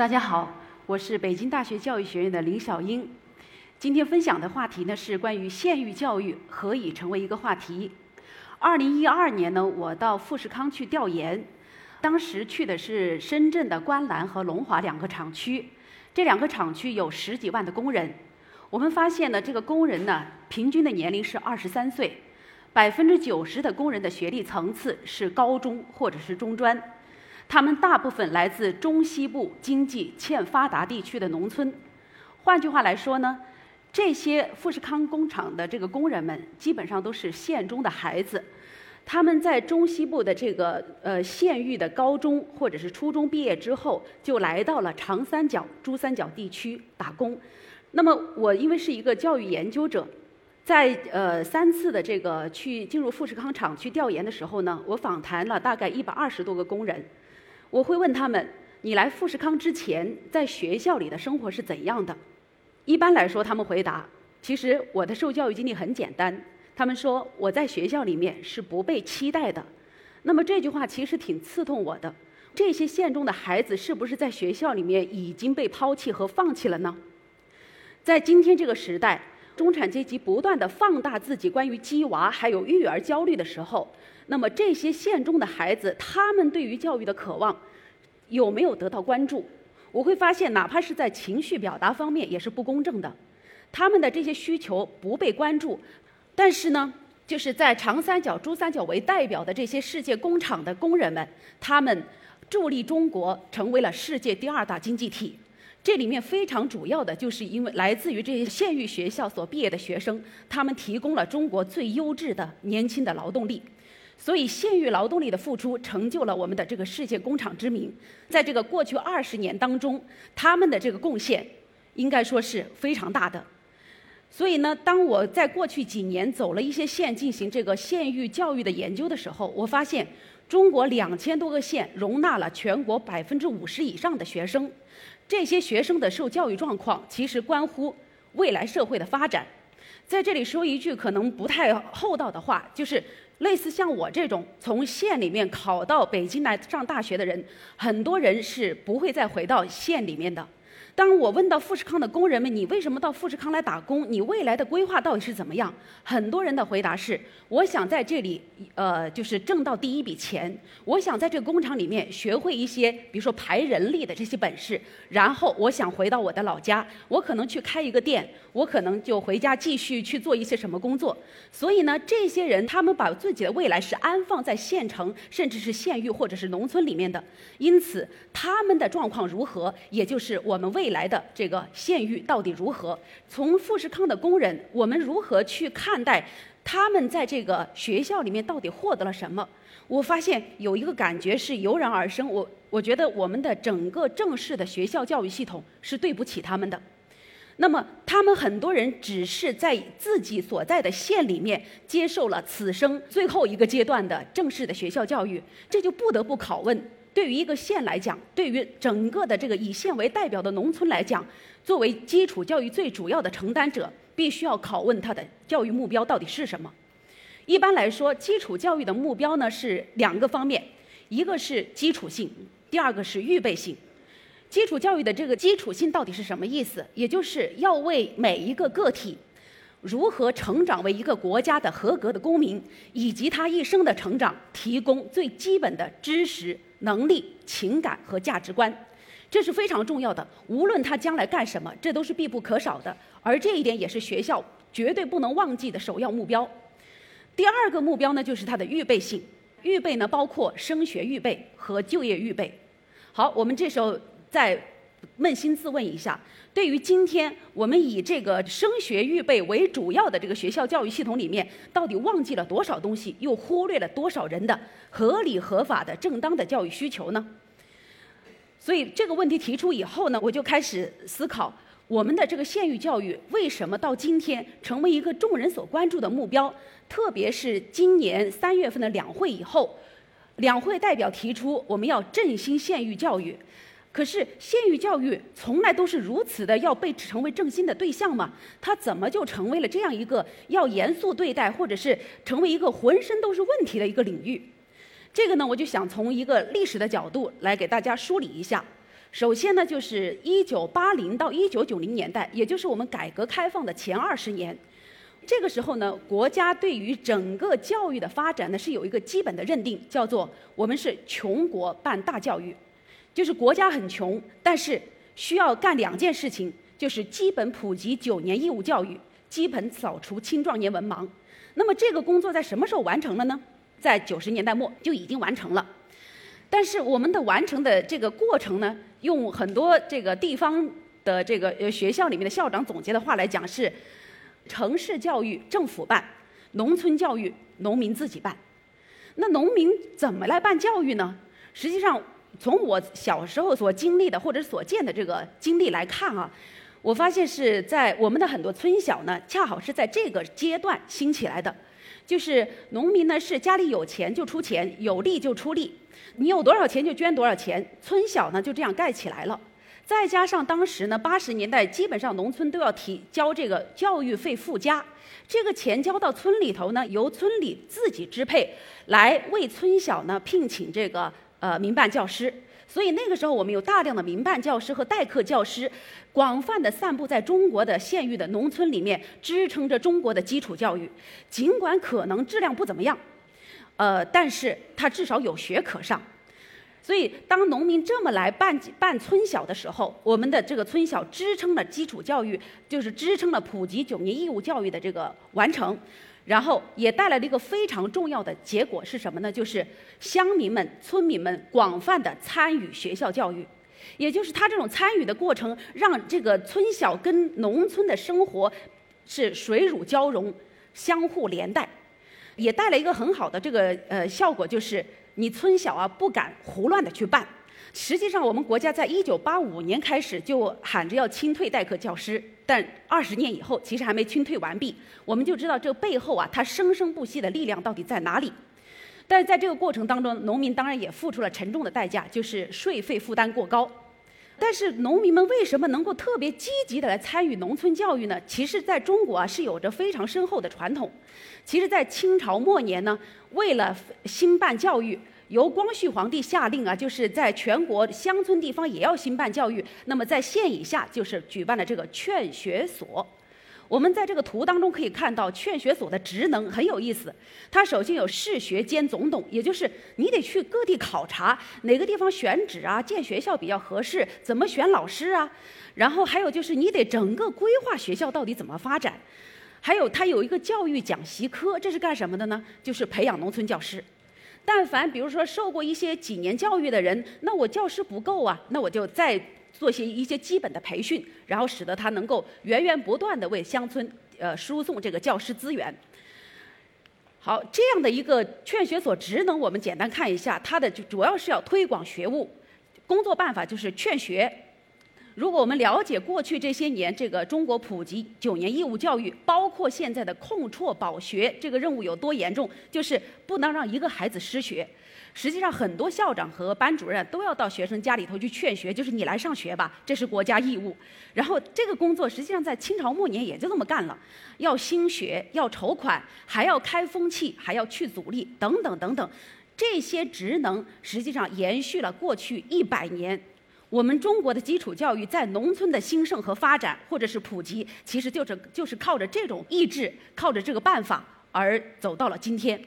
大家好，我是北京大学教育学院的林小英。今天分享的话题呢是关于县域教育何以成为一个话题。二零一二年呢，我到富士康去调研，当时去的是深圳的观澜和龙华两个厂区。这两个厂区有十几万的工人。我们发现呢，这个工人呢，平均的年龄是二十三岁，百分之九十的工人的学历层次是高中或者是中专。他们大部分来自中西部经济欠发达地区的农村，换句话来说呢，这些富士康工厂的这个工人们基本上都是县中的孩子，他们在中西部的这个呃县域的高中或者是初中毕业之后，就来到了长三角、珠三角地区打工。那么我因为是一个教育研究者，在呃三次的这个去进入富士康厂去调研的时候呢，我访谈了大概一百二十多个工人。我会问他们：“你来富士康之前，在学校里的生活是怎样的？”一般来说，他们回答：“其实我的受教育经历很简单。”他们说：“我在学校里面是不被期待的。”那么这句话其实挺刺痛我的。这些县中的孩子是不是在学校里面已经被抛弃和放弃了呢？在今天这个时代，中产阶级不断的放大自己关于鸡娃还有育儿焦虑的时候。那么这些县中的孩子，他们对于教育的渴望有没有得到关注？我会发现，哪怕是在情绪表达方面，也是不公正的。他们的这些需求不被关注，但是呢，就是在长三角、珠三角为代表的这些世界工厂的工人们，他们助力中国成为了世界第二大经济体。这里面非常主要的就是因为来自于这些县域学校所毕业的学生，他们提供了中国最优质的年轻的劳动力。所以，县域劳动力的付出成就了我们的这个世界工厂之名。在这个过去二十年当中，他们的这个贡献应该说是非常大的。所以呢，当我在过去几年走了一些县进行这个县域教育的研究的时候，我发现中国两千多个县容纳了全国百分之五十以上的学生。这些学生的受教育状况其实关乎未来社会的发展。在这里说一句可能不太厚道的话，就是。类似像我这种从县里面考到北京来上大学的人，很多人是不会再回到县里面的。当我问到富士康的工人们，你为什么到富士康来打工？你未来的规划到底是怎么样？很多人的回答是：我想在这里，呃，就是挣到第一笔钱。我想在这个工厂里面学会一些，比如说排人力的这些本事。然后我想回到我的老家，我可能去开一个店，我可能就回家继续去做一些什么工作。所以呢，这些人他们把自己的未来是安放在县城，甚至是县域或者是农村里面的。因此，他们的状况如何，也就是我们未来的这个县域到底如何？从富士康的工人，我们如何去看待他们在这个学校里面到底获得了什么？我发现有一个感觉是油然而生。我我觉得我们的整个正式的学校教育系统是对不起他们的。那么，他们很多人只是在自己所在的县里面接受了此生最后一个阶段的正式的学校教育，这就不得不拷问。对于一个县来讲，对于整个的这个以县为代表的农村来讲，作为基础教育最主要的承担者，必须要拷问他的教育目标到底是什么。一般来说，基础教育的目标呢是两个方面，一个是基础性，第二个是预备性。基础教育的这个基础性到底是什么意思？也就是要为每一个个体如何成长为一个国家的合格的公民，以及他一生的成长提供最基本的知识。能力、情感和价值观，这是非常重要的。无论他将来干什么，这都是必不可少的。而这一点也是学校绝对不能忘记的首要目标。第二个目标呢，就是他的预备性。预备呢，包括升学预备和就业预备。好，我们这时候在扪心自问一下。对于今天我们以这个升学预备为主要的这个学校教育系统里面，到底忘记了多少东西，又忽略了多少人的合理合法的正当的教育需求呢？所以这个问题提出以后呢，我就开始思考，我们的这个县域教育为什么到今天成为一个众人所关注的目标？特别是今年三月份的两会以后，两会代表提出我们要振兴县域教育。可是县域教育从来都是如此的要被成为正心的对象吗？它怎么就成为了这样一个要严肃对待，或者是成为一个浑身都是问题的一个领域？这个呢，我就想从一个历史的角度来给大家梳理一下。首先呢，就是一九八零到一九九零年代，也就是我们改革开放的前二十年。这个时候呢，国家对于整个教育的发展呢是有一个基本的认定，叫做我们是穷国办大教育，就是国家很穷，但是需要干两件事情，就是基本普及九年义务教育，基本扫除青壮年文盲。那么这个工作在什么时候完成了呢？在九十年代末就已经完成了。但是我们的完成的这个过程呢，用很多这个地方的这个呃学校里面的校长总结的话来讲是。城市教育政府办，农村教育农民自己办。那农民怎么来办教育呢？实际上，从我小时候所经历的或者所见的这个经历来看啊，我发现是在我们的很多村小呢，恰好是在这个阶段兴起来的。就是农民呢是家里有钱就出钱，有力就出力，你有多少钱就捐多少钱，村小呢就这样盖起来了。再加上当时呢，八十年代基本上农村都要提交这个教育费附加，这个钱交到村里头呢，由村里自己支配，来为村小呢聘请这个呃民办教师。所以那个时候我们有大量的民办教师和代课教师，广泛的散布在中国的县域的农村里面，支撑着中国的基础教育。尽管可能质量不怎么样，呃，但是它至少有学可上。所以，当农民这么来办办村小的时候，我们的这个村小支撑了基础教育，就是支撑了普及九年义务教育的这个完成，然后也带来了一个非常重要的结果是什么呢？就是乡民们、村民们广泛的参与学校教育，也就是他这种参与的过程，让这个村小跟农村的生活是水乳交融、相互连带，也带来一个很好的这个呃效果，就是。你村小啊不敢胡乱的去办，实际上我们国家在一九八五年开始就喊着要清退代课教师，但二十年以后其实还没清退完毕，我们就知道这背后啊它生生不息的力量到底在哪里。但是在这个过程当中，农民当然也付出了沉重的代价，就是税费负担过高。但是农民们为什么能够特别积极的来参与农村教育呢？其实在中国啊是有着非常深厚的传统。其实，在清朝末年呢，为了兴办教育，由光绪皇帝下令啊，就是在全国乡村地方也要兴办教育。那么，在县以下就是举办了这个劝学所。我们在这个图当中可以看到，劝学所的职能很有意思。它首先有试学兼总董，也就是你得去各地考察哪个地方选址啊，建学校比较合适，怎么选老师啊。然后还有就是你得整个规划学校到底怎么发展。还有，它有一个教育讲习科，这是干什么的呢？就是培养农村教师。但凡比如说受过一些几年教育的人，那我教师不够啊，那我就再做些一些基本的培训，然后使得他能够源源不断的为乡村呃输送这个教师资源。好，这样的一个劝学所职能，我们简单看一下，它的就主要是要推广学务，工作办法就是劝学。如果我们了解过去这些年这个中国普及九年义务教育，包括现在的控辍保学这个任务有多严重，就是不能让一个孩子失学。实际上，很多校长和班主任都要到学生家里头去劝学，就是你来上学吧，这是国家义务。然后这个工作实际上在清朝末年也就这么干了，要兴学，要筹款，还要开风气，还要去阻力，等等等等，这些职能实际上延续了过去一百年。我们中国的基础教育在农村的兴盛和发展，或者是普及，其实就是就是靠着这种意志，靠着这个办法而走到了今天。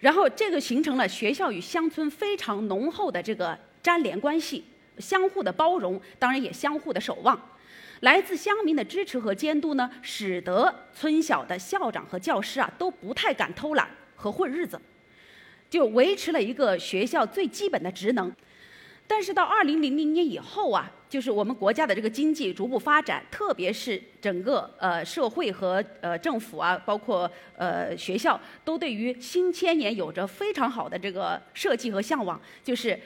然后这个形成了学校与乡村非常浓厚的这个粘连关系，相互的包容，当然也相互的守望。来自乡民的支持和监督呢，使得村小的校长和教师啊都不太敢偷懒和混日子，就维持了一个学校最基本的职能。但是到二零零零年以后啊，就是我们国家的这个经济逐步发展，特别是整个呃社会和呃政府啊，包括呃学校，都对于新千年有着非常好的这个设计和向往，就是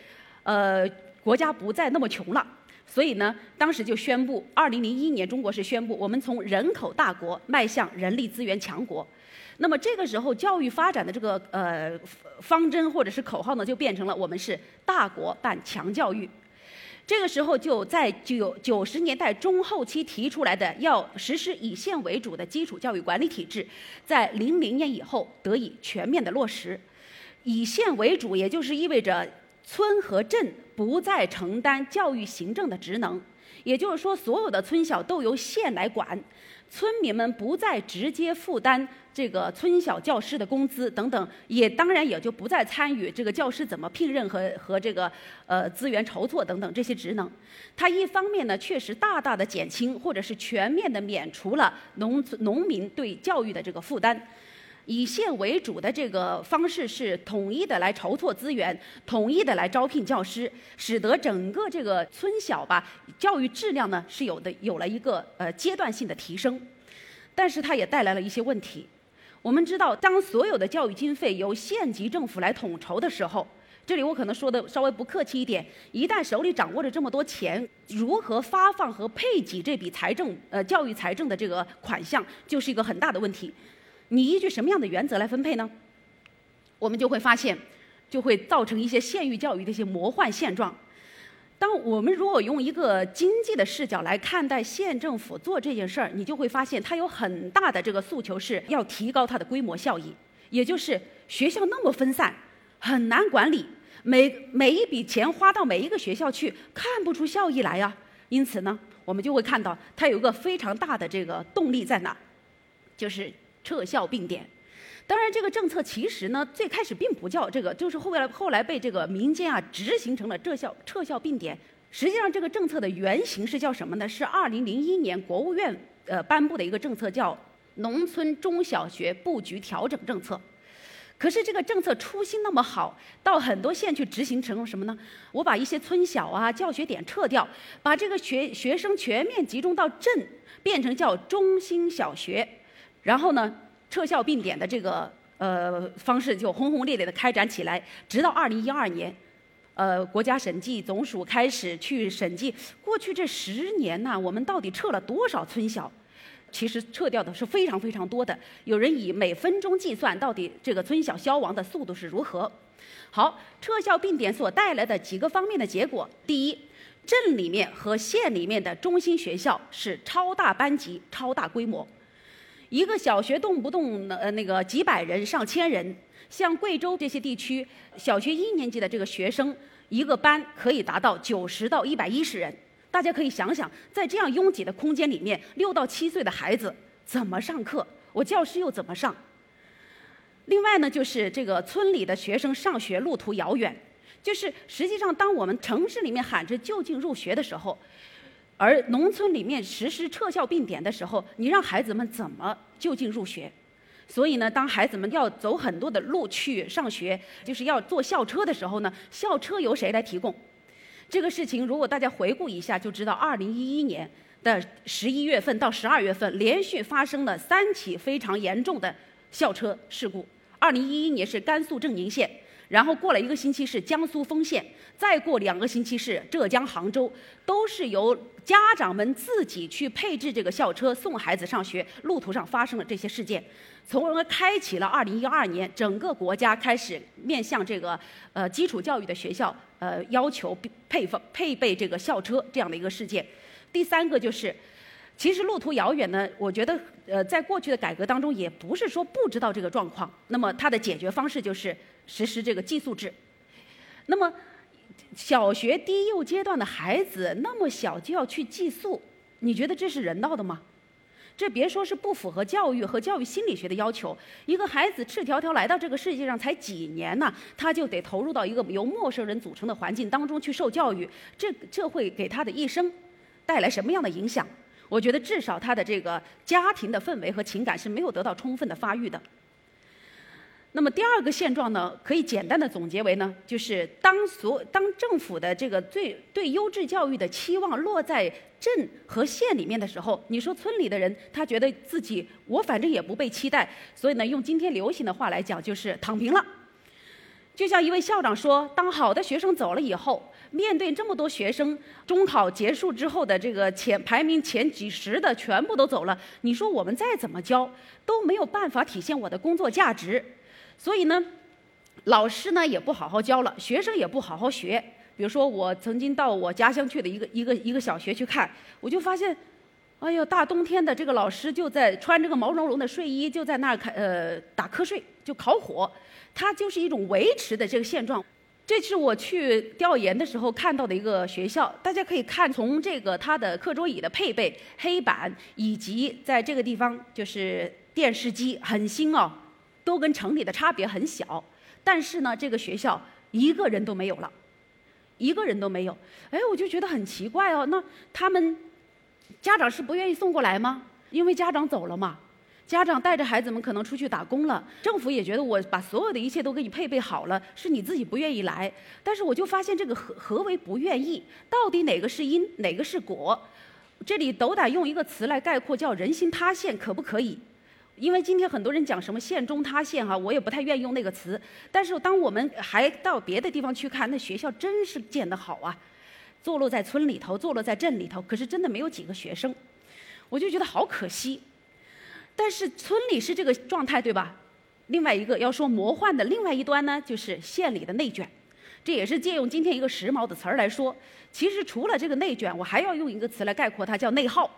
呃国家不再那么穷了，所以呢，当时就宣布，二零零一年中国是宣布，我们从人口大国迈向人力资源强国。那么这个时候，教育发展的这个呃方针或者是口号呢，就变成了我们是大国办强教育。这个时候就在九九十年代中后期提出来的要实施以县为主的基础教育管理体制，在零零年以后得以全面的落实。以县为主，也就是意味着村和镇不再承担教育行政的职能，也就是说，所有的村小都由县来管。村民们不再直接负担这个村小教师的工资等等，也当然也就不再参与这个教师怎么聘任和和这个呃资源筹措等等这些职能。它一方面呢，确实大大的减轻或者是全面的免除了农农民对教育的这个负担。以县为主的这个方式是统一的来筹措资源，统一的来招聘教师，使得整个这个村小吧教育质量呢是有的有了一个呃阶段性的提升，但是它也带来了一些问题。我们知道，当所有的教育经费由县级政府来统筹的时候，这里我可能说的稍微不客气一点，一旦手里掌握着这么多钱，如何发放和配给这笔财政呃教育财政的这个款项，就是一个很大的问题。你依据什么样的原则来分配呢？我们就会发现，就会造成一些县域教育的一些魔幻现状。当我们如果用一个经济的视角来看待县政府做这件事儿，你就会发现它有很大的这个诉求是要提高它的规模效益，也就是学校那么分散，很难管理，每每一笔钱花到每一个学校去，看不出效益来呀。因此呢，我们就会看到它有一个非常大的这个动力在哪，就是。撤校并点，当然这个政策其实呢，最开始并不叫这个，就是后来后来被这个民间啊执行成了撤校撤校并点。实际上这个政策的原型是叫什么呢？是二零零一年国务院呃颁布的一个政策，叫农村中小学布局调整政策。可是这个政策初心那么好，到很多县去执行成了什么呢？我把一些村小啊教学点撤掉，把这个学学生全面集中到镇，变成叫中心小学。然后呢，撤校并点的这个呃方式就轰轰烈烈的开展起来，直到二零一二年，呃，国家审计总署开始去审计过去这十年呐，我们到底撤了多少村小？其实撤掉的是非常非常多的。有人以每分钟计算，到底这个村小消亡的速度是如何？好，撤销并点所带来的几个方面的结果：第一，镇里面和县里面的中心学校是超大班级、超大规模。一个小学动不动呃那个几百人上千人，像贵州这些地区，小学一年级的这个学生一个班可以达到九十到一百一十人。大家可以想想，在这样拥挤的空间里面，六到七岁的孩子怎么上课？我教师又怎么上？另外呢，就是这个村里的学生上学路途遥远，就是实际上当我们城市里面喊着就近入学的时候。而农村里面实施撤校并点的时候，你让孩子们怎么就近入学？所以呢，当孩子们要走很多的路去上学，就是要坐校车的时候呢，校车由谁来提供？这个事情如果大家回顾一下，就知道二零一一年的十一月份到十二月份，连续发生了三起非常严重的校车事故。二零一一年是甘肃正宁县。然后过了一个星期是江苏丰县，再过两个星期是浙江杭州，都是由家长们自己去配置这个校车送孩子上学，路途上发生了这些事件，从而开启了2012年整个国家开始面向这个呃基础教育的学校呃要求配配备这个校车这样的一个事件。第三个就是，其实路途遥远呢，我觉得呃在过去的改革当中也不是说不知道这个状况，那么它的解决方式就是。实施这个寄宿制，那么小学低幼阶段的孩子那么小就要去寄宿，你觉得这是人道的吗？这别说是不符合教育和教育心理学的要求，一个孩子赤条条来到这个世界上才几年呢，他就得投入到一个由陌生人组成的环境当中去受教育，这这会给他的一生带来什么样的影响？我觉得至少他的这个家庭的氛围和情感是没有得到充分的发育的。那么第二个现状呢，可以简单的总结为呢，就是当所当政府的这个最对优质教育的期望落在镇和县里面的时候，你说村里的人他觉得自己我反正也不被期待，所以呢，用今天流行的话来讲就是躺平了。就像一位校长说，当好的学生走了以后，面对这么多学生，中考结束之后的这个前排名前几十的全部都走了，你说我们再怎么教都没有办法体现我的工作价值。所以呢，老师呢也不好好教了，学生也不好好学。比如说，我曾经到我家乡去的一个一个一个小学去看，我就发现，哎呦，大冬天的，这个老师就在穿这个毛茸茸的睡衣，就在那儿开呃打瞌睡，就烤火，他就是一种维持的这个现状。这是我去调研的时候看到的一个学校，大家可以看从这个它的课桌椅的配备、黑板以及在这个地方就是电视机很新哦，都跟城里的差别很小。但是呢，这个学校一个人都没有了，一个人都没有。哎，我就觉得很奇怪哦，那他们家长是不愿意送过来吗？因为家长走了嘛。家长带着孩子们可能出去打工了，政府也觉得我把所有的一切都给你配备好了，是你自己不愿意来。但是我就发现这个何何为不愿意？到底哪个是因，哪个是果？这里斗胆用一个词来概括，叫人心塌陷，可不可以？因为今天很多人讲什么县中塌陷哈，我也不太愿意用那个词。但是当我们还到别的地方去看，那学校真是建得好啊，坐落在村里头，坐落在镇里头，可是真的没有几个学生，我就觉得好可惜。但是村里是这个状态，对吧？另外一个要说魔幻的另外一端呢，就是县里的内卷，这也是借用今天一个时髦的词儿来说。其实除了这个内卷，我还要用一个词来概括它，叫内耗。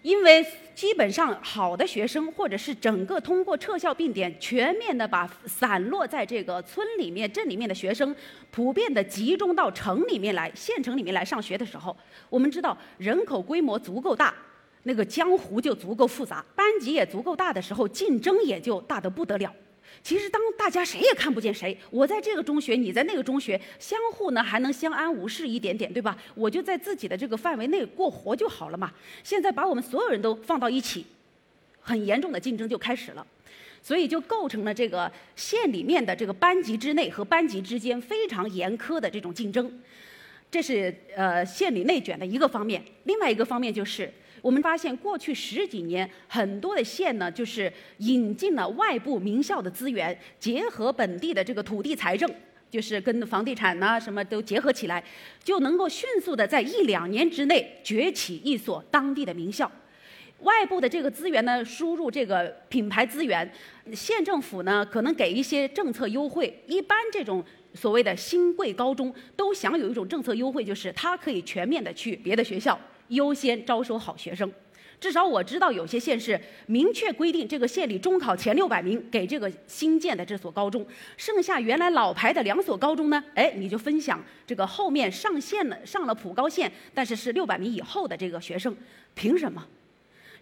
因为基本上好的学生，或者是整个通过撤校并点，全面的把散落在这个村里面、镇里面的学生，普遍的集中到城里面来、县城里面来上学的时候，我们知道人口规模足够大。那个江湖就足够复杂，班级也足够大的时候，竞争也就大得不得了。其实当大家谁也看不见谁，我在这个中学，你在那个中学，相互呢还能相安无事一点点，对吧？我就在自己的这个范围内过活就好了嘛。现在把我们所有人都放到一起，很严重的竞争就开始了，所以就构成了这个县里面的这个班级之内和班级之间非常严苛的这种竞争。这是呃县里内卷的一个方面，另外一个方面就是。我们发现，过去十几年，很多的县呢，就是引进了外部名校的资源，结合本地的这个土地财政，就是跟房地产呐什么都结合起来，就能够迅速的在一两年之内崛起一所当地的名校。外部的这个资源呢，输入这个品牌资源，县政府呢可能给一些政策优惠。一般这种所谓的新贵高中都享有一种政策优惠，就是它可以全面的去别的学校。优先招收好学生，至少我知道有些县市明确规定，这个县里中考前六百名给这个新建的这所高中，剩下原来老牌的两所高中呢，哎，你就分享这个后面上线了上了普高线，但是是六百名以后的这个学生，凭什么？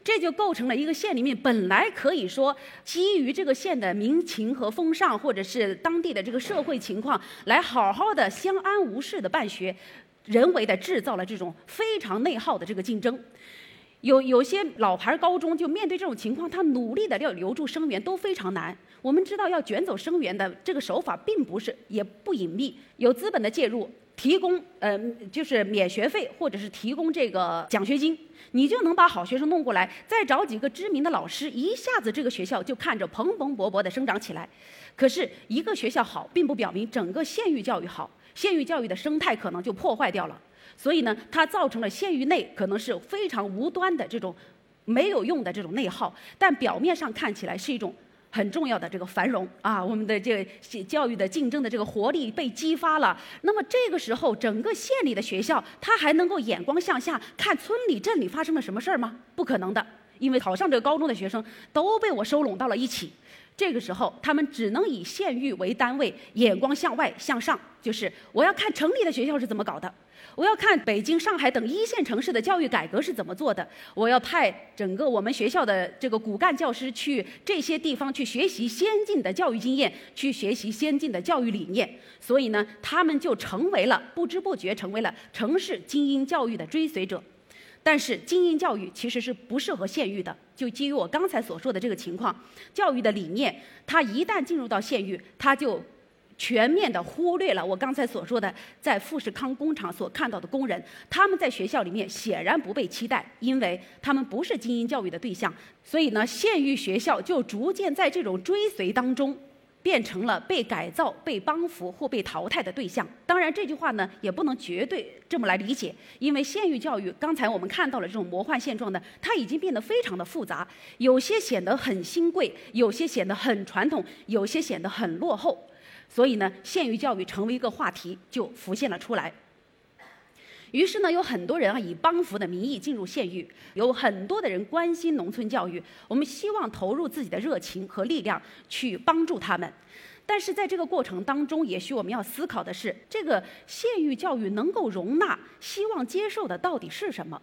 这就构成了一个县里面本来可以说基于这个县的民情和风尚，或者是当地的这个社会情况，来好好的相安无事的办学。人为的制造了这种非常内耗的这个竞争，有有些老牌高中就面对这种情况，他努力的要留住生源都非常难。我们知道要卷走生源的这个手法并不是也不隐秘，有资本的介入，提供呃就是免学费或者是提供这个奖学金，你就能把好学生弄过来，再找几个知名的老师，一下子这个学校就看着蓬蓬勃勃的生长起来。可是一个学校好，并不表明整个县域教育好。县域教育的生态可能就破坏掉了，所以呢，它造成了县域内可能是非常无端的这种没有用的这种内耗，但表面上看起来是一种很重要的这个繁荣啊，我们的这个教育的竞争的这个活力被激发了。那么这个时候，整个县里的学校，它还能够眼光向下看村里镇里发生了什么事儿吗？不可能的，因为考上这个高中的学生都被我收拢到了一起。这个时候，他们只能以县域为单位，眼光向外向上，就是我要看城里的学校是怎么搞的，我要看北京、上海等一线城市的教育改革是怎么做的，我要派整个我们学校的这个骨干教师去这些地方去学习先进的教育经验，去学习先进的教育理念。所以呢，他们就成为了不知不觉成为了城市精英教育的追随者。但是精英教育其实是不适合县域的。就基于我刚才所说的这个情况，教育的理念，它一旦进入到县域，它就全面的忽略了我刚才所说的在富士康工厂所看到的工人，他们在学校里面显然不被期待，因为他们不是精英教育的对象。所以呢，县域学校就逐渐在这种追随当中。变成了被改造、被帮扶或被淘汰的对象。当然，这句话呢也不能绝对这么来理解，因为县域教育刚才我们看到了这种魔幻现状呢，它已经变得非常的复杂，有些显得很新贵，有些显得很传统，有些显得很落后。所以呢，县域教育成为一个话题就浮现了出来。于是呢，有很多人啊以帮扶的名义进入县域，有很多的人关心农村教育。我们希望投入自己的热情和力量去帮助他们，但是在这个过程当中，也许我们要思考的是，这个县域教育能够容纳、希望接受的到底是什么？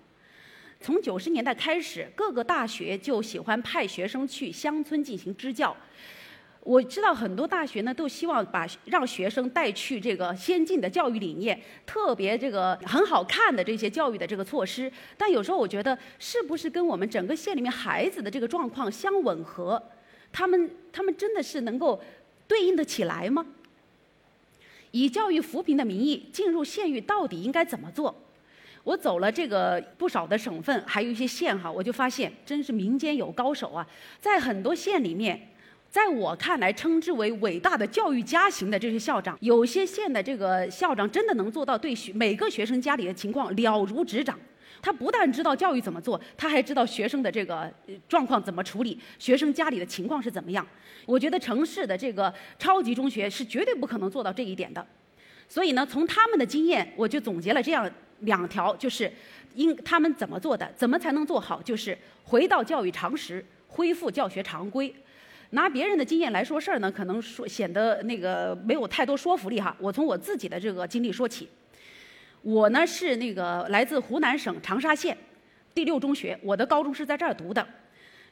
从九十年代开始，各个大学就喜欢派学生去乡村进行支教。我知道很多大学呢都希望把让学生带去这个先进的教育理念，特别这个很好看的这些教育的这个措施。但有时候我觉得，是不是跟我们整个县里面孩子的这个状况相吻合？他们他们真的是能够对应得起来吗？以教育扶贫的名义进入县域，到底应该怎么做？我走了这个不少的省份，还有一些县哈，我就发现真是民间有高手啊，在很多县里面。在我看来，称之为伟大的教育家型的这些校长，有些县的这个校长真的能做到对学每个学生家里的情况了如指掌。他不但知道教育怎么做，他还知道学生的这个状况怎么处理，学生家里的情况是怎么样。我觉得城市的这个超级中学是绝对不可能做到这一点的。所以呢，从他们的经验，我就总结了这样两条，就是应他们怎么做的，怎么才能做好，就是回到教育常识，恢复教学常规。拿别人的经验来说事儿呢，可能说显得那个没有太多说服力哈。我从我自己的这个经历说起，我呢是那个来自湖南省长沙县第六中学，我的高中是在这儿读的。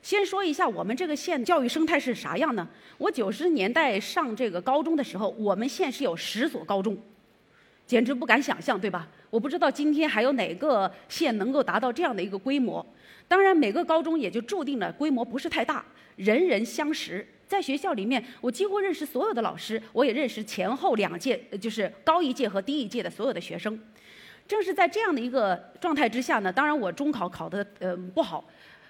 先说一下我们这个县教育生态是啥样呢？我九十年代上这个高中的时候，我们县是有十所高中，简直不敢想象，对吧？我不知道今天还有哪个县能够达到这样的一个规模。当然，每个高中也就注定了规模不是太大。人人相识，在学校里面，我几乎认识所有的老师，我也认识前后两届，就是高一届和低一届的所有的学生。正是在这样的一个状态之下呢，当然我中考考得呃不好，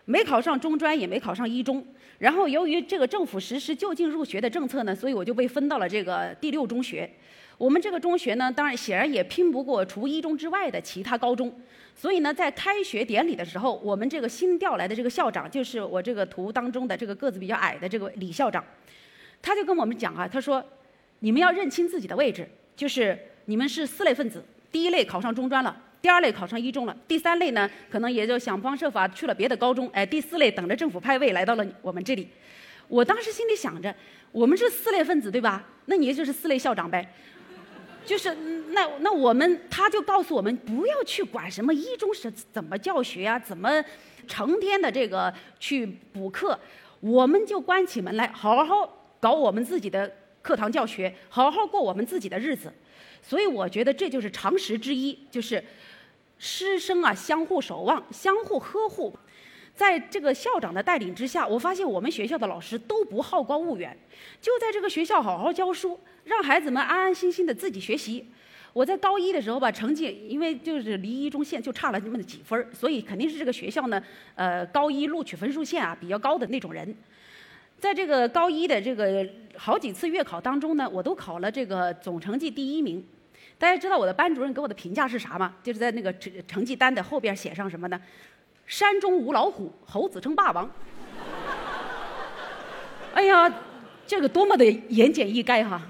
没考上中专，也没考上一中。然后由于这个政府实施就近入学的政策呢，所以我就被分到了这个第六中学。我们这个中学呢，当然显然也拼不过除一中之外的其他高中。所以呢，在开学典礼的时候，我们这个新调来的这个校长，就是我这个图当中的这个个子比较矮的这个李校长，他就跟我们讲啊，他说：“你们要认清自己的位置，就是你们是四类分子，第一类考上中专了，第二类考上一中了，第三类呢，可能也就想方设法去了别的高中，哎，第四类等着政府派位来到了我们这里。”我当时心里想着，我们是四类分子对吧？那你就是四类校长呗。就是那那我们他就告诉我们不要去管什么一中是怎么教学啊，怎么成天的这个去补课，我们就关起门来好好搞我们自己的课堂教学，好好过我们自己的日子。所以我觉得这就是常识之一，就是师生啊相互守望，相互呵护。在这个校长的带领之下，我发现我们学校的老师都不好高骛远，就在这个学校好好教书。让孩子们安安心心的自己学习。我在高一的时候吧，成绩因为就是离一中线就差了那么几分，所以肯定是这个学校呢，呃，高一录取分数线啊比较高的那种人。在这个高一的这个好几次月考当中呢，我都考了这个总成绩第一名。大家知道我的班主任给我的评价是啥吗？就是在那个成成绩单的后边写上什么呢？山中无老虎，猴子称霸王。哎呀，这个多么的言简意赅哈！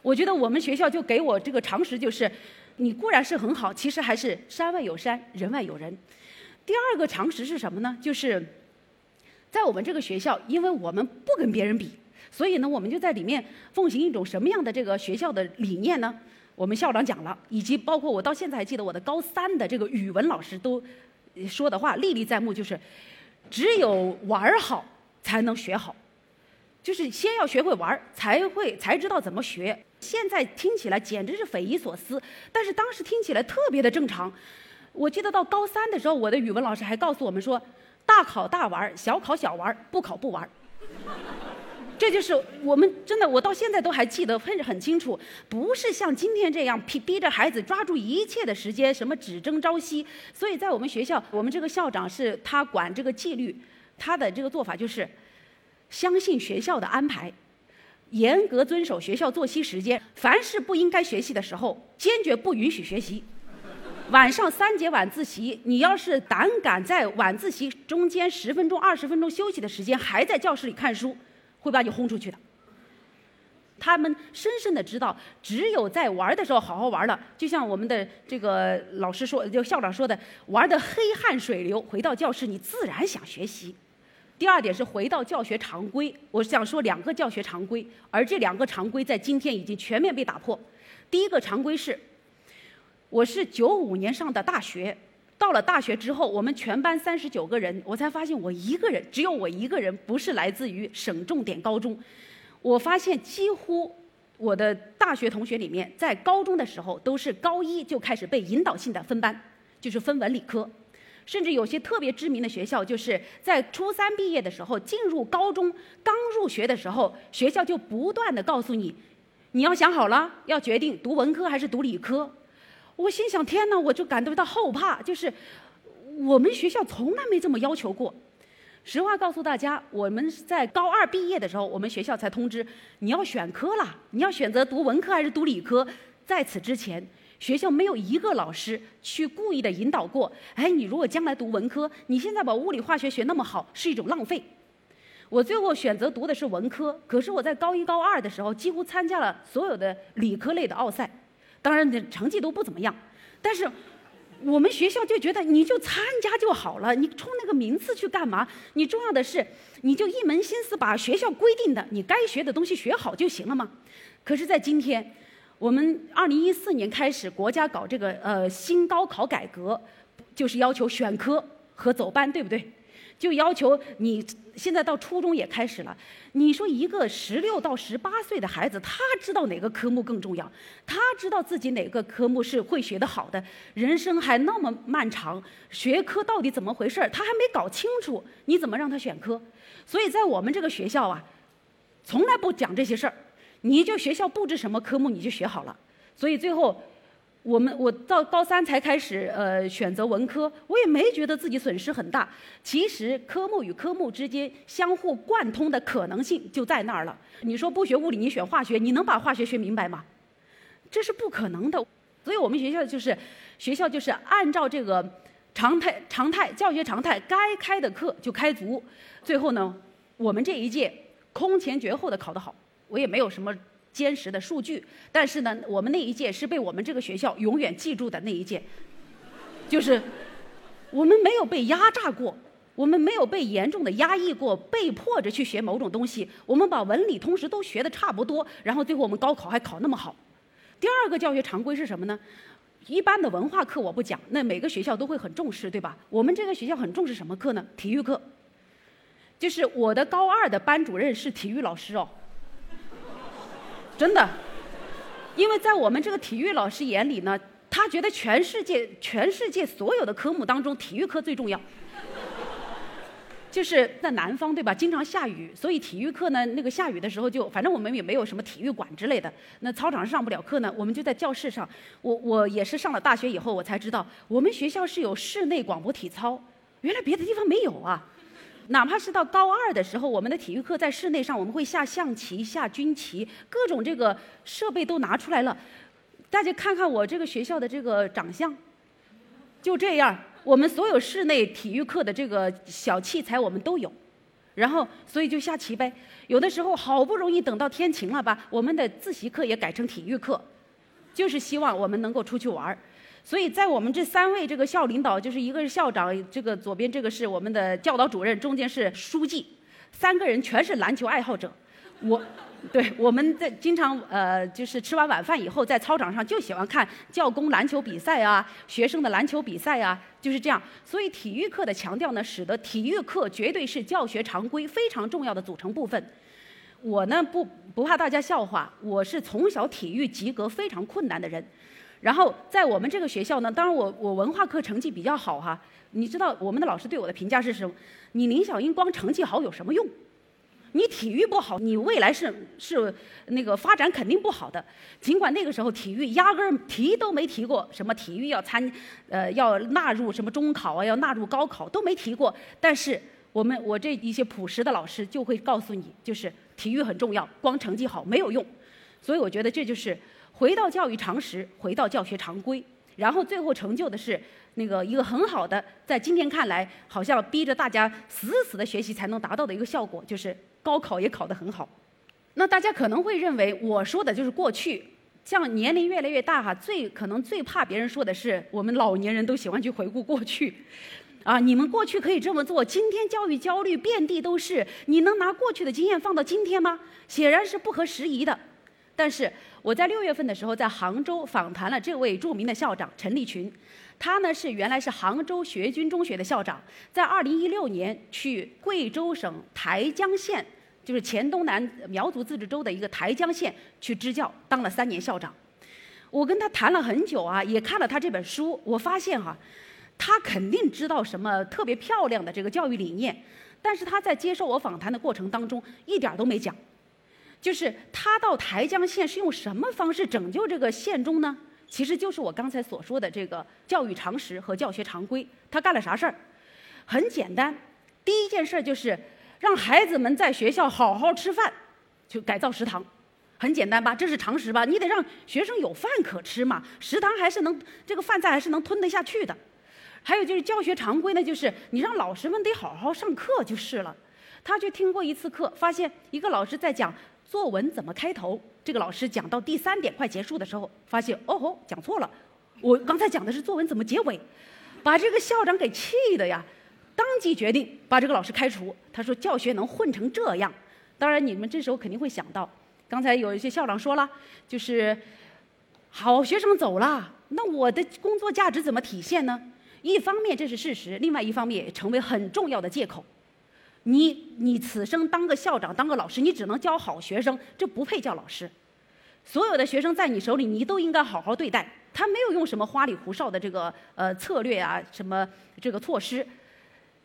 我觉得我们学校就给我这个常识，就是你固然是很好，其实还是山外有山，人外有人。第二个常识是什么呢？就是在我们这个学校，因为我们不跟别人比，所以呢，我们就在里面奉行一种什么样的这个学校的理念呢？我们校长讲了，以及包括我到现在还记得我的高三的这个语文老师都说的话历历在目，就是只有玩好才能学好。就是先要学会玩才会才知道怎么学。现在听起来简直是匪夷所思，但是当时听起来特别的正常。我记得到高三的时候，我的语文老师还告诉我们说：“大考大玩小考小玩不考不玩这就是我们真的，我到现在都还记得很很清楚。不是像今天这样逼逼着孩子抓住一切的时间，什么只争朝夕。所以在我们学校，我们这个校长是他管这个纪律，他的这个做法就是。相信学校的安排，严格遵守学校作息时间。凡是不应该学习的时候，坚决不允许学习。晚上三节晚自习，你要是胆敢在晚自习中间十分钟、二十分钟休息的时间还在教室里看书，会把你轰出去的。他们深深的知道，只有在玩的时候好好玩了，就像我们的这个老师说，就校长说的，玩的黑汗水流，回到教室你自然想学习。第二点是回到教学常规。我想说两个教学常规，而这两个常规在今天已经全面被打破。第一个常规是，我是九五年上的大学，到了大学之后，我们全班三十九个人，我才发现我一个人，只有我一个人不是来自于省重点高中。我发现几乎我的大学同学里面，在高中的时候都是高一就开始被引导性的分班，就是分文理科。甚至有些特别知名的学校，就是在初三毕业的时候，进入高中刚入学的时候，学校就不断的告诉你，你要想好了，要决定读文科还是读理科。我心想，天哪，我就感觉到后怕，就是我们学校从来没这么要求过。实话告诉大家，我们在高二毕业的时候，我们学校才通知你要选科了，你要选择读文科还是读理科。在此之前。学校没有一个老师去故意的引导过，哎，你如果将来读文科，你现在把物理化学学那么好，是一种浪费。我最后选择读的是文科，可是我在高一高二的时候，几乎参加了所有的理科类的奥赛，当然成绩都不怎么样。但是我们学校就觉得你就参加就好了，你冲那个名次去干嘛？你重要的是，你就一门心思把学校规定的你该学的东西学好就行了嘛。可是，在今天。我们二零一四年开始，国家搞这个呃新高考改革，就是要求选科和走班，对不对？就要求你现在到初中也开始了。你说一个十六到十八岁的孩子，他知道哪个科目更重要？他知道自己哪个科目是会学得好的？人生还那么漫长，学科到底怎么回事他还没搞清楚，你怎么让他选科？所以在我们这个学校啊，从来不讲这些事儿。你就学校布置什么科目你就学好了，所以最后，我们我到高三才开始呃选择文科，我也没觉得自己损失很大。其实科目与科目之间相互贯通的可能性就在那儿了。你说不学物理你选化学，你能把化学学明白吗？这是不可能的。所以我们学校就是学校就是按照这个常态常态教学常态，该开的课就开足。最后呢，我们这一届空前绝后的考得好。我也没有什么坚实的数据，但是呢，我们那一届是被我们这个学校永远记住的那一届，就是我们没有被压榨过，我们没有被严重的压抑过，被迫着去学某种东西，我们把文理通识都学的差不多，然后最后我们高考还考那么好。第二个教学常规是什么呢？一般的文化课我不讲，那每个学校都会很重视，对吧？我们这个学校很重视什么课呢？体育课，就是我的高二的班主任是体育老师哦。真的，因为在我们这个体育老师眼里呢，他觉得全世界全世界所有的科目当中，体育课最重要。就是在南方对吧，经常下雨，所以体育课呢，那个下雨的时候就，反正我们也没有什么体育馆之类的，那操场上不了课呢，我们就在教室上。我我也是上了大学以后，我才知道我们学校是有室内广播体操，原来别的地方没有啊。哪怕是到高二的时候，我们的体育课在室内上，我们会下象棋、下军棋，各种这个设备都拿出来了。大家看看我这个学校的这个长相，就这样。我们所有室内体育课的这个小器材我们都有，然后所以就下棋呗。有的时候好不容易等到天晴了吧，我们的自习课也改成体育课，就是希望我们能够出去玩儿。所以在我们这三位这个校领导，就是一个是校长，这个左边这个是我们的教导主任，中间是书记，三个人全是篮球爱好者。我，对，我们在经常呃，就是吃完晚饭以后，在操场上就喜欢看教工篮球比赛啊，学生的篮球比赛啊，就是这样。所以体育课的强调呢，使得体育课绝对是教学常规非常重要的组成部分。我呢不不怕大家笑话，我是从小体育及格非常困难的人。然后在我们这个学校呢，当然我我文化课成绩比较好哈。你知道我们的老师对我的评价是什么？你林小英光成绩好有什么用？你体育不好，你未来是是那个发展肯定不好的。尽管那个时候体育压根儿提都没提过，什么体育要参呃要纳入什么中考啊，要纳入高考都没提过。但是我们我这一些朴实的老师就会告诉你，就是体育很重要，光成绩好没有用。所以我觉得这就是。回到教育常识，回到教学常规，然后最后成就的是那个一个很好的，在今天看来好像逼着大家死死的学习才能达到的一个效果，就是高考也考得很好。那大家可能会认为我说的就是过去，像年龄越来越大哈，最可能最怕别人说的是我们老年人都喜欢去回顾过去。啊，你们过去可以这么做，今天教育焦虑遍地都是，你能拿过去的经验放到今天吗？显然是不合时宜的。但是我在六月份的时候在杭州访谈了这位著名的校长陈立群，他呢是原来是杭州学军中学的校长，在二零一六年去贵州省台江县，就是黔东南苗族自治州的一个台江县去支教，当了三年校长。我跟他谈了很久啊，也看了他这本书，我发现哈。他肯定知道什么特别漂亮的这个教育理念，但是他在接受我访谈的过程当中一点都没讲。就是他到台江县是用什么方式拯救这个县中呢？其实就是我刚才所说的这个教育常识和教学常规。他干了啥事儿？很简单，第一件事儿就是让孩子们在学校好好吃饭，就改造食堂。很简单吧？这是常识吧？你得让学生有饭可吃嘛，食堂还是能这个饭菜还是能吞得下去的。还有就是教学常规呢，就是你让老师们得好好上课就是了。他去听过一次课，发现一个老师在讲作文怎么开头，这个老师讲到第三点快结束的时候，发现哦吼讲错了，我刚才讲的是作文怎么结尾，把这个校长给气的呀，当即决定把这个老师开除。他说教学能混成这样，当然你们这时候肯定会想到，刚才有一些校长说了，就是好学生走了，那我的工作价值怎么体现呢？一方面这是事实，另外一方面也成为很重要的借口。你你此生当个校长，当个老师，你只能教好学生，这不配叫老师。所有的学生在你手里，你都应该好好对待。他没有用什么花里胡哨的这个呃策略啊，什么这个措施，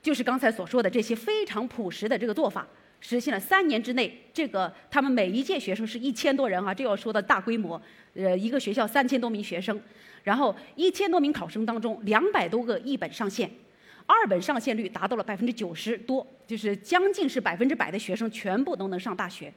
就是刚才所说的这些非常朴实的这个做法，实现了三年之内，这个他们每一届学生是一千多人啊，这要说的大规模，呃，一个学校三千多名学生。然后一千多名考生当中，两百多个一本上线，二本上线率达到了百分之九十多，就是将近是百分之百的学生全部都能上大学。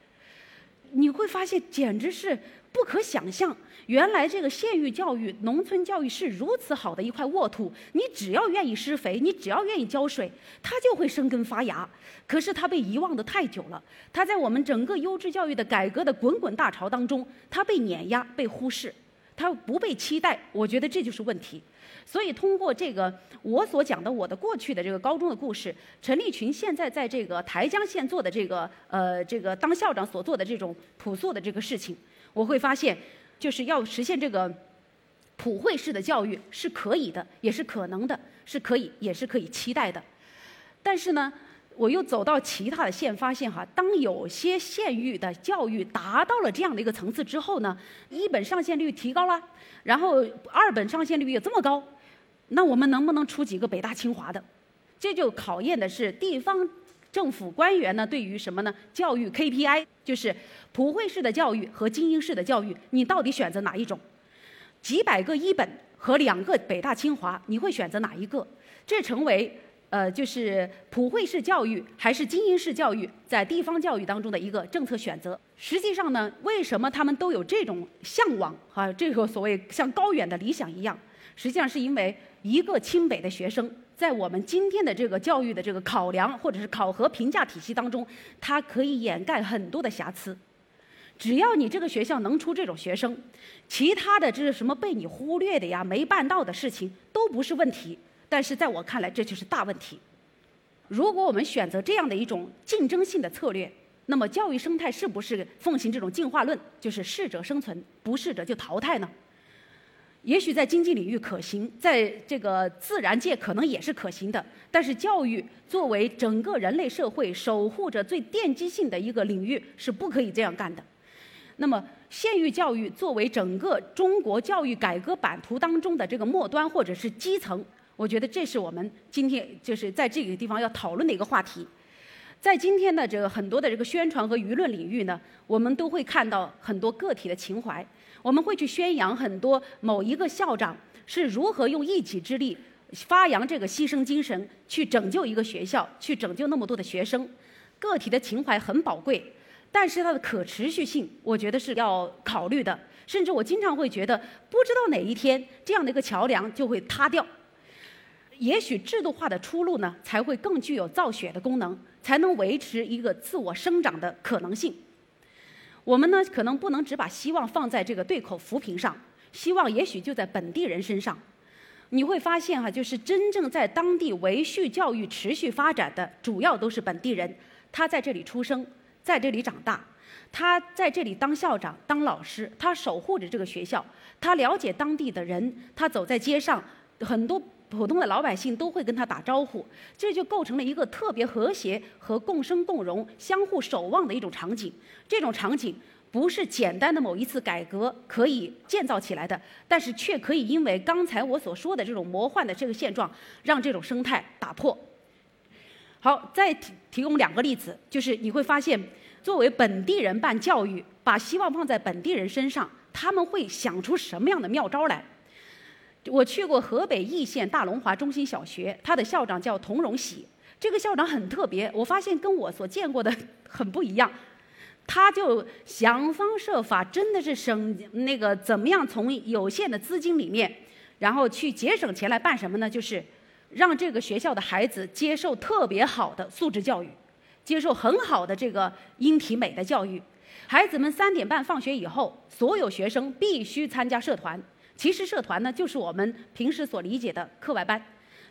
你会发现，简直是不可想象。原来这个县域教育、农村教育是如此好的一块沃土，你只要愿意施肥，你只要愿意浇水，它就会生根发芽。可是它被遗忘的太久了，它在我们整个优质教育的改革的滚滚大潮当中，它被碾压、被忽视。它不被期待，我觉得这就是问题。所以通过这个我所讲的我的过去的这个高中的故事，陈立群现在在这个台江县做的这个呃这个当校长所做的这种朴素的这个事情，我会发现，就是要实现这个普惠式的教育是可以的，也是可能的，是可以也是可以期待的。但是呢？我又走到其他的县，发现哈，当有些县域的教育达到了这样的一个层次之后呢，一本上线率提高了，然后二本上线率也这么高，那我们能不能出几个北大清华的？这就考验的是地方政府官员呢对于什么呢？教育 KPI 就是普惠式的教育和精英式的教育，你到底选择哪一种？几百个一本和两个北大清华，你会选择哪一个？这成为。呃，就是普惠式教育还是精英式教育，在地方教育当中的一个政策选择。实际上呢，为什么他们都有这种向往啊？这个所谓像高远的理想一样，实际上是因为一个清北的学生，在我们今天的这个教育的这个考量或者是考核评价体系当中，它可以掩盖很多的瑕疵。只要你这个学校能出这种学生，其他的这是什么被你忽略的呀、没办到的事情都不是问题。但是在我看来，这就是大问题。如果我们选择这样的一种竞争性的策略，那么教育生态是不是奉行这种进化论，就是适者生存，不适者就淘汰呢？也许在经济领域可行，在这个自然界可能也是可行的。但是教育作为整个人类社会守护着最奠基性的一个领域，是不可以这样干的。那么县域教育作为整个中国教育改革版图当中的这个末端或者是基层。我觉得这是我们今天就是在这个地方要讨论的一个话题。在今天的这个很多的这个宣传和舆论领域呢，我们都会看到很多个体的情怀，我们会去宣扬很多某一个校长是如何用一己之力发扬这个牺牲精神，去拯救一个学校，去拯救那么多的学生。个体的情怀很宝贵，但是它的可持续性，我觉得是要考虑的。甚至我经常会觉得，不知道哪一天这样的一个桥梁就会塌掉。也许制度化的出路呢，才会更具有造血的功能，才能维持一个自我生长的可能性。我们呢，可能不能只把希望放在这个对口扶贫上，希望也许就在本地人身上。你会发现哈，就是真正在当地维续教育、持续发展的，主要都是本地人。他在这里出生，在这里长大，他在这里当校长、当老师，他守护着这个学校，他了解当地的人，他走在街上，很多普通的老百姓都会跟他打招呼，这就构成了一个特别和谐和共生共荣、相互守望的一种场景。这种场景。不是简单的某一次改革可以建造起来的，但是却可以因为刚才我所说的这种魔幻的这个现状，让这种生态打破。好，再提提供两个例子，就是你会发现，作为本地人办教育，把希望放在本地人身上，他们会想出什么样的妙招来？我去过河北易县大龙华中心小学，他的校长叫童荣喜，这个校长很特别，我发现跟我所见过的很不一样。他就想方设法，真的是省那个怎么样从有限的资金里面，然后去节省钱来办什么呢？就是让这个学校的孩子接受特别好的素质教育，接受很好的这个音体美的教育。孩子们三点半放学以后，所有学生必须参加社团。其实社团呢，就是我们平时所理解的课外班。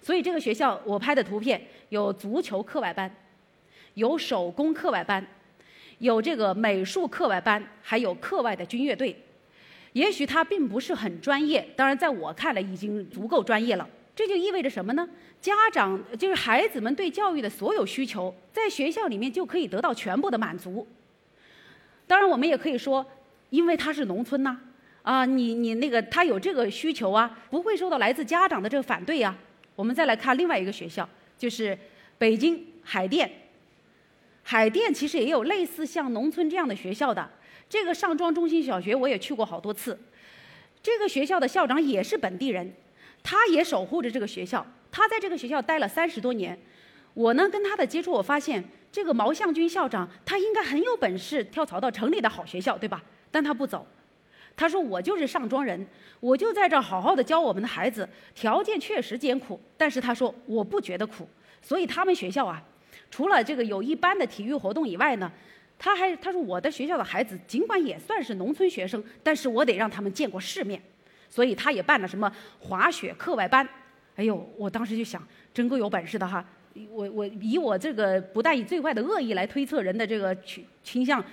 所以这个学校我拍的图片有足球课外班，有手工课外班。有这个美术课外班，还有课外的军乐队。也许它并不是很专业，当然在我看来已经足够专业了。这就意味着什么呢？家长就是孩子们对教育的所有需求，在学校里面就可以得到全部的满足。当然，我们也可以说，因为它是农村呐，啊你你那个他有这个需求啊，不会受到来自家长的这个反对呀。我们再来看另外一个学校，就是北京海淀。海淀其实也有类似像农村这样的学校的，这个上庄中心小学我也去过好多次。这个学校的校长也是本地人，他也守护着这个学校，他在这个学校待了三十多年。我呢跟他的接触，我发现这个毛向军校长他应该很有本事，跳槽到城里的好学校，对吧？但他不走，他说我就是上庄人，我就在这儿好好的教我们的孩子，条件确实艰苦，但是他说我不觉得苦，所以他们学校啊。除了这个有一般的体育活动以外呢，他还他说我的学校的孩子尽管也算是农村学生，但是我得让他们见过世面，所以他也办了什么滑雪课外班。哎呦，我当时就想，真够有本事的哈！我我以我这个不带以最坏的恶意来推测人的这个倾倾向，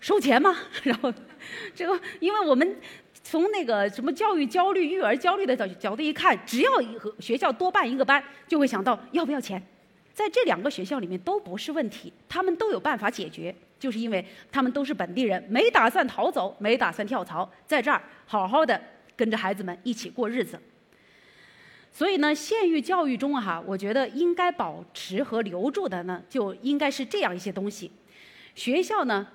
收钱吗？然后这个，因为我们从那个什么教育焦虑、育儿焦虑的角角度一看，只要学校多办一个班，就会想到要不要钱。在这两个学校里面都不是问题，他们都有办法解决，就是因为他们都是本地人，没打算逃走，没打算跳槽，在这儿好好的跟着孩子们一起过日子。所以呢，县域教育中哈，我觉得应该保持和留住的呢，就应该是这样一些东西：学校呢，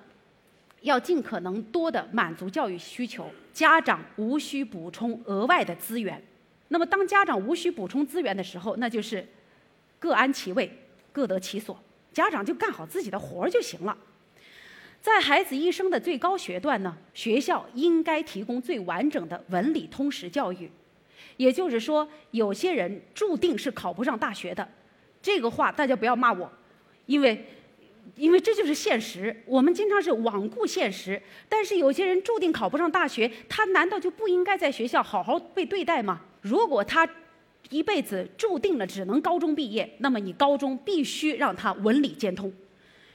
要尽可能多的满足教育需求，家长无需补充额外的资源。那么，当家长无需补充资源的时候，那就是。各安其位，各得其所，家长就干好自己的活儿就行了。在孩子一生的最高学段呢，学校应该提供最完整的文理通识教育。也就是说，有些人注定是考不上大学的，这个话大家不要骂我，因为，因为这就是现实。我们经常是罔顾现实，但是有些人注定考不上大学，他难道就不应该在学校好好被对待吗？如果他。一辈子注定了只能高中毕业，那么你高中必须让他文理兼通，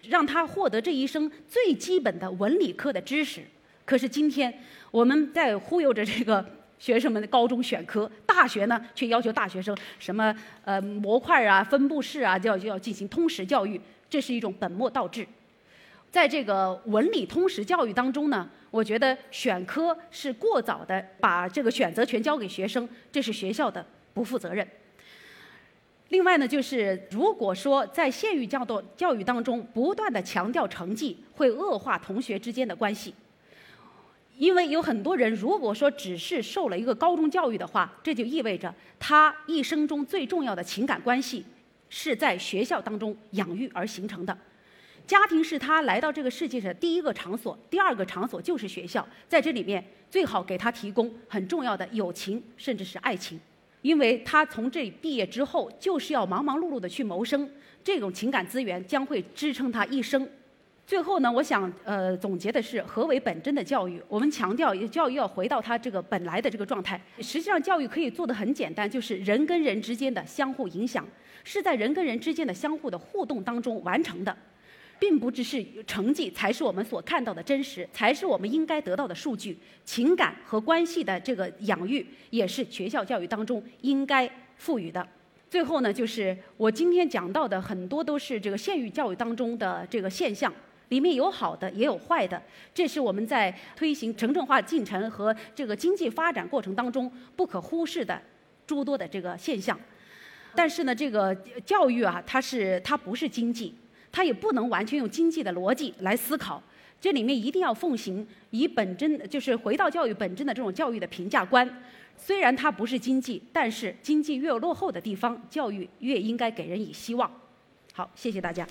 让他获得这一生最基本的文理科的知识。可是今天我们在忽悠着这个学生们的高中选科，大学呢却要求大学生什么呃模块啊、分布式啊，就要就要进行通识教育，这是一种本末倒置。在这个文理通识教育当中呢，我觉得选科是过早的把这个选择权交给学生，这是学校的。不负责任。另外呢，就是如果说在县域教导教育当中不断的强调成绩，会恶化同学之间的关系。因为有很多人，如果说只是受了一个高中教育的话，这就意味着他一生中最重要的情感关系是在学校当中养育而形成的。家庭是他来到这个世界上第一个场所，第二个场所就是学校。在这里面，最好给他提供很重要的友情，甚至是爱情。因为他从这里毕业之后，就是要忙忙碌碌的去谋生，这种情感资源将会支撑他一生。最后呢，我想呃总结的是何为本真的教育？我们强调教育要回到它这个本来的这个状态。实际上，教育可以做的很简单，就是人跟人之间的相互影响，是在人跟人之间的相互的互动当中完成的，并不只是成绩才是我们所看到的真实，才是我们应该得到的数据。情感和关系的这个养育，也是学校教育当中应该赋予的。最后呢，就是我今天讲到的很多都是这个县域教育当中的这个现象。里面有好的，也有坏的，这是我们在推行城镇化进程和这个经济发展过程当中不可忽视的诸多的这个现象。但是呢，这个教育啊，它是它不是经济，它也不能完全用经济的逻辑来思考。这里面一定要奉行以本真，就是回到教育本真的这种教育的评价观。虽然它不是经济，但是经济越落后的地方，教育越应该给人以希望。好，谢谢大家。